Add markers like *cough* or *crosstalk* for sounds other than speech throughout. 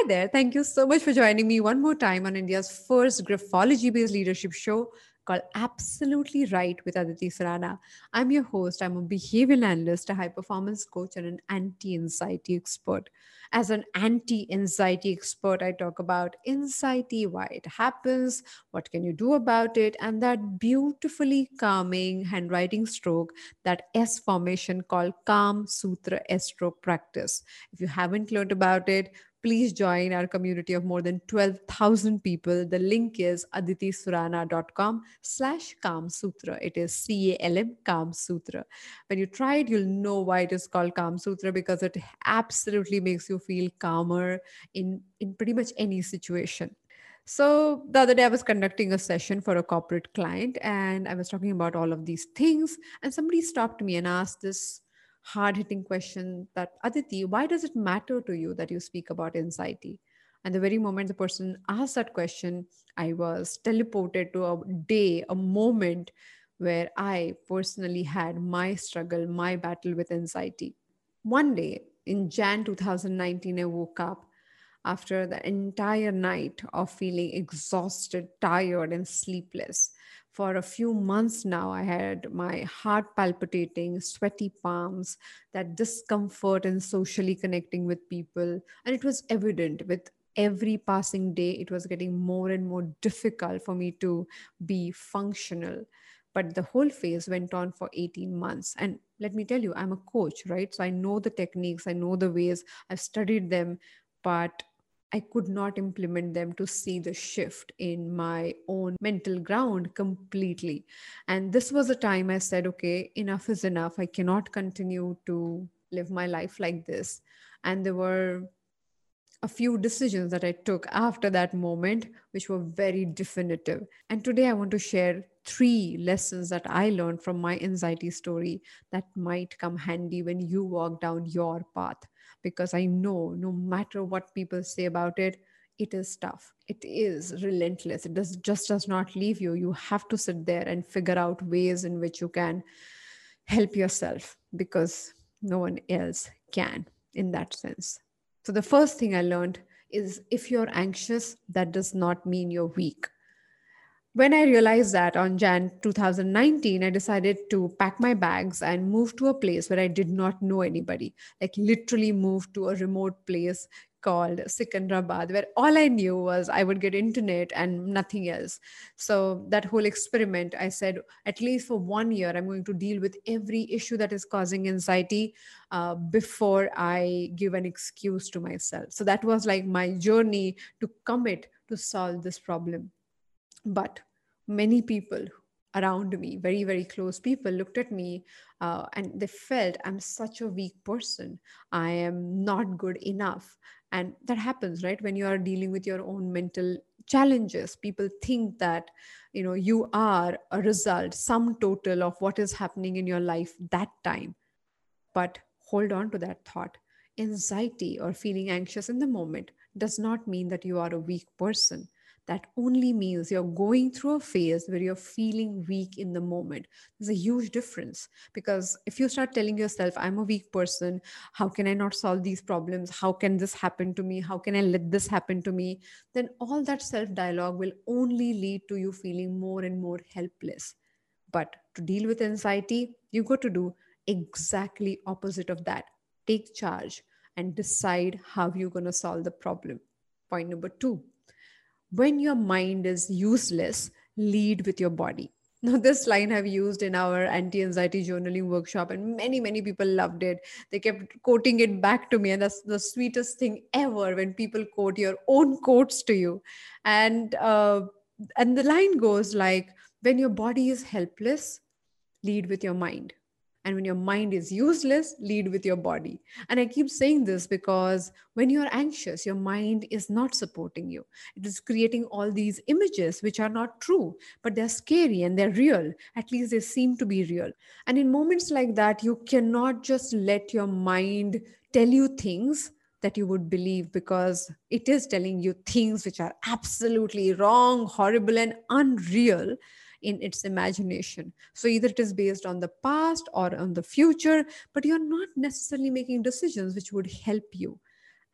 Hi there. Thank you so much for joining me one more time on India's first graphology based leadership show called Absolutely Write with Aditi Surana. I'm your host. I'm a behavioral analyst, a high performance coach, and an anti anxiety expert. As an anti anxiety expert, I talk about anxiety, why it happens, what can you do about it, and that beautifully calming handwriting stroke, that S formation called Calm Sutra S stroke practice. If you haven't learned about it, please join our community of more than 12,000 people. The link is aditisurana.com slash Calm Sutra. It is C-A-L-M Calm Sutra. When you try it, you'll know why it is called Calm Sutra because it absolutely makes you feel calmer in, in pretty much any situation. So the other day I was conducting a session for a corporate client and I was talking about all of these things and somebody stopped me and asked this hard hitting question that Aditi, why does it matter to you that you speak about anxiety? And the very moment the person asked that question, I was teleported to a day, a moment where I personally had my struggle, my battle with anxiety. One day in Jan 2019, I woke up after the entire night of feeling exhausted, tired, and sleepless for a few months now, I had my heart palpitating, sweaty palms, that discomfort in socially connecting with people. And it was evident with every passing day, it was getting more and more difficult for me to be functional. But the whole phase went on for 18 months. And let me tell you, I'm a coach, right? So I know the techniques, I know the ways, I've studied them. But I could not implement them to see the shift in my own mental ground completely. And this was a time I said, okay, enough is enough. I cannot continue to live my life like this. And there were a few decisions that I took after that moment, which were very definitive. And today I want to share three lessons that I learned from my anxiety story that might come handy when you walk down your path because I know no matter what people say about it, it is tough. It is relentless. It does just does not leave you. You have to sit there and figure out ways in which you can help yourself because no one else can in that sense. So the first thing I learned is if you're anxious, that does not mean you're weak when I realized that on Jan 2019, I decided to pack my bags and move to a place where I did not know anybody. Like literally move to a remote place called Sikandrabad, where all I knew was I would get internet and nothing else. So that whole experiment, I said, at least for one year, I'm going to deal with every issue that is causing anxiety uh, before I give an excuse to myself. So that was like my journey to commit to solve this problem but many people around me, very, very close people, looked at me uh, and they felt I'm such a weak person. I am not good enough. And that happens, right? When you are dealing with your own mental challenges, people think that you know you are a result, sum total of what is happening in your life that time. But hold on to that thought. Anxiety or feeling anxious in the moment does not mean that you are a weak person that only means you're going through a phase where you're feeling weak in the moment. There's a huge difference because if you start telling yourself, I'm a weak person, how can I not solve these problems? How can this happen to me? How can I let this happen to me? Then all that self dialogue will only lead to you feeling more and more helpless. But to deal with anxiety, you've got to do exactly opposite of that. Take charge and decide how you're going to solve the problem. Point number two when your mind is useless, lead with your body. *laughs* Now, this line I've used in our anti anxiety journaling workshop, and many, many people loved it. They kept quoting it back to me, and that's the sweetest thing ever when people quote your own quotes to you. And uh, and the line goes like, "When your body is helpless, lead with your mind." And when your mind is useless, lead with your body. And I keep saying this because when you're anxious, your mind is not supporting you. It is creating all these images which are not true, but they're scary and they're real. At least they seem to be real. And in moments like that, you cannot just let your mind tell you things that you would believe because it is telling you things which are absolutely wrong, horrible, and unreal in its imagination. So either it is based on the past or on the future, but you're not necessarily making decisions which would help you.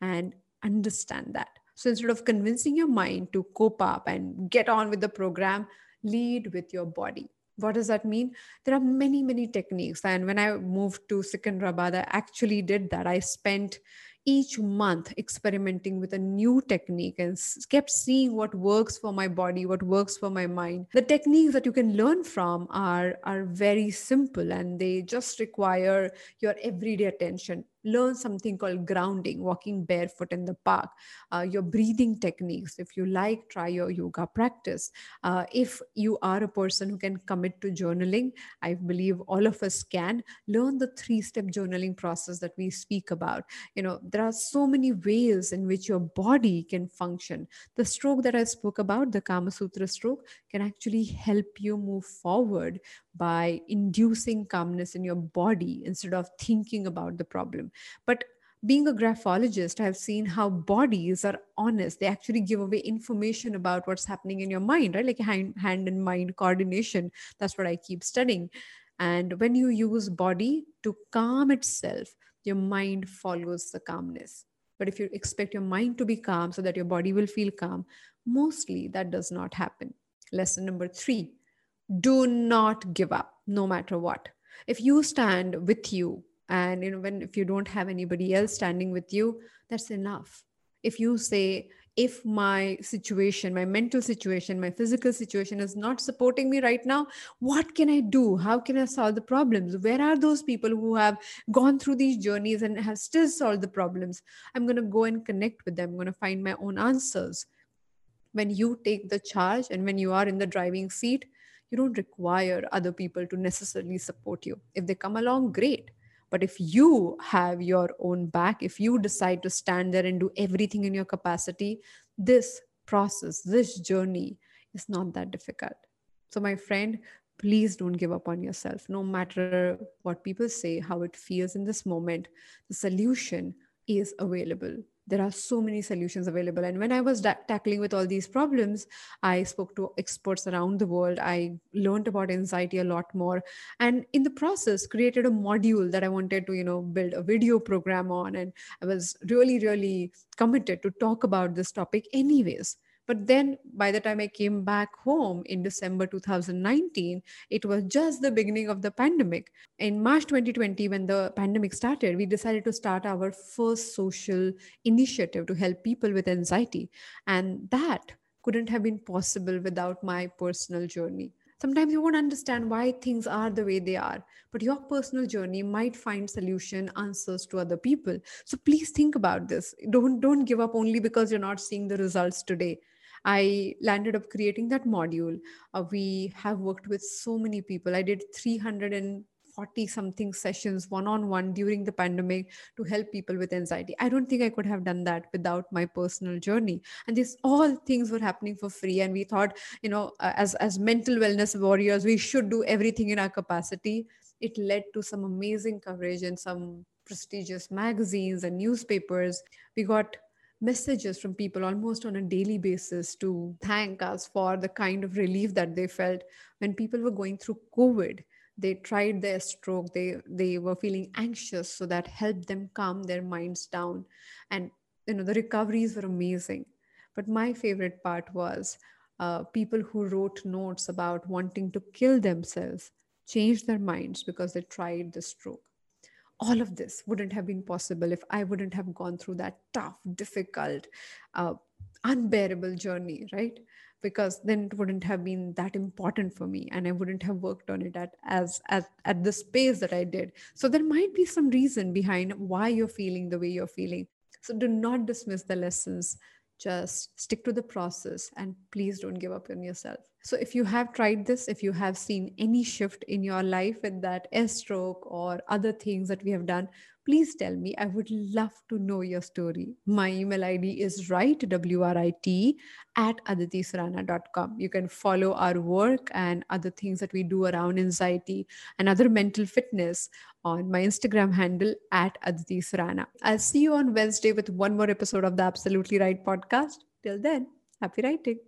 And understand that. So instead of convincing your mind to cope up and get on with the program, lead with your body. What does that mean? There are many, many techniques. And when I moved to Secunderabad, I actually did that. I spent each month experimenting with a new technique and kept seeing what works for my body what works for my mind. The techniques that you can learn from are are very simple and they just require your everyday attention learn something called grounding, walking barefoot in the park, uh, your breathing techniques. If you like, try your yoga practice. Uh, if you are a person who can commit to journaling, I believe all of us can learn the three step journaling process that we speak about. You know, there are so many ways in which your body can function. The stroke that I spoke about, the Calm Sutra stroke, can actually help you move forward by inducing calmness in your body instead of thinking about the problem. But being a graphologist, I've seen how bodies are honest. They actually give away information about what's happening in your mind, right? Like hand, hand and mind coordination. That's what I keep studying. And when you use body to calm itself, your mind follows the calmness. But if you expect your mind to be calm so that your body will feel calm, mostly that does not happen. Lesson number three do not give up no matter what. If you stand with you and you know when if you don't have anybody else standing with you that's enough. If you say if my situation my mental situation my physical situation is not supporting me right now what can i do? How can i solve the problems? Where are those people who have gone through these journeys and have still solved the problems? I'm going to go and connect with them. I'm going to find my own answers. When you take the charge and when you are in the driving seat you don't require other people to necessarily support you. If they come along, great. But if you have your own back, if you decide to stand there and do everything in your capacity, this process, this journey is not that difficult. So, my friend, please don't give up on yourself. No matter what people say, how it feels in this moment, the solution is available there are so many solutions available. And when i was da- tackling with all these problems i spoke to experts around the world. I learned about anxiety a lot more. And in the process created a module that i wanted to you know build a video program on. And i was really really committed to talk about this topic anyways but then by the time I came back home in December 2019, it was just the beginning of the pandemic. In March 2020, when the pandemic started, we decided to start our first social initiative to help people with anxiety. And that couldn't have been possible without my personal journey. Sometimes you won't understand why things are the way they are, but your personal journey might find solution answers to other people. So please think about this. Don't don't give up only because you're not seeing the results today I landed up creating that module. Uh, we have worked with so many people. I did 340 something sessions one on one during the pandemic to help people with anxiety. I don't think I could have done that without my personal journey. And these all things were happening for free. And we thought, you know, uh, as, as mental wellness warriors, we should do everything in our capacity. It led to some amazing coverage in some prestigious magazines and newspapers. We got messages from people almost on a daily basis to thank us for the kind of relief that they felt when people were going through covid. They tried their stroke. They they were feeling anxious so that helped them calm their minds down. And you know the recoveries were amazing. But my favorite part was uh, people who wrote notes about wanting to kill themselves changed their minds because they tried the stroke all of this wouldn't have been possible if I wouldn't have gone through that tough, difficult, uh, unbearable journey, right? Because then it wouldn't have been that important for me, and I wouldn't have worked on it at as at at the pace that I did. So there might be some reason behind why you're feeling the way you're feeling. So do not dismiss the lessons just stick to the process and please don't give up on yourself so if you have tried this if you have seen any shift in your life with that s stroke or other things that we have done please tell me. I would love to know your story. My email ID is write, W-R-I-T, at aditisurana.com. You can follow our work and other things that we do around anxiety and other mental fitness on my Instagram handle at Aditi Surana. I'll see you on Wednesday with one more episode of the Absolutely Write podcast. Till then, happy writing.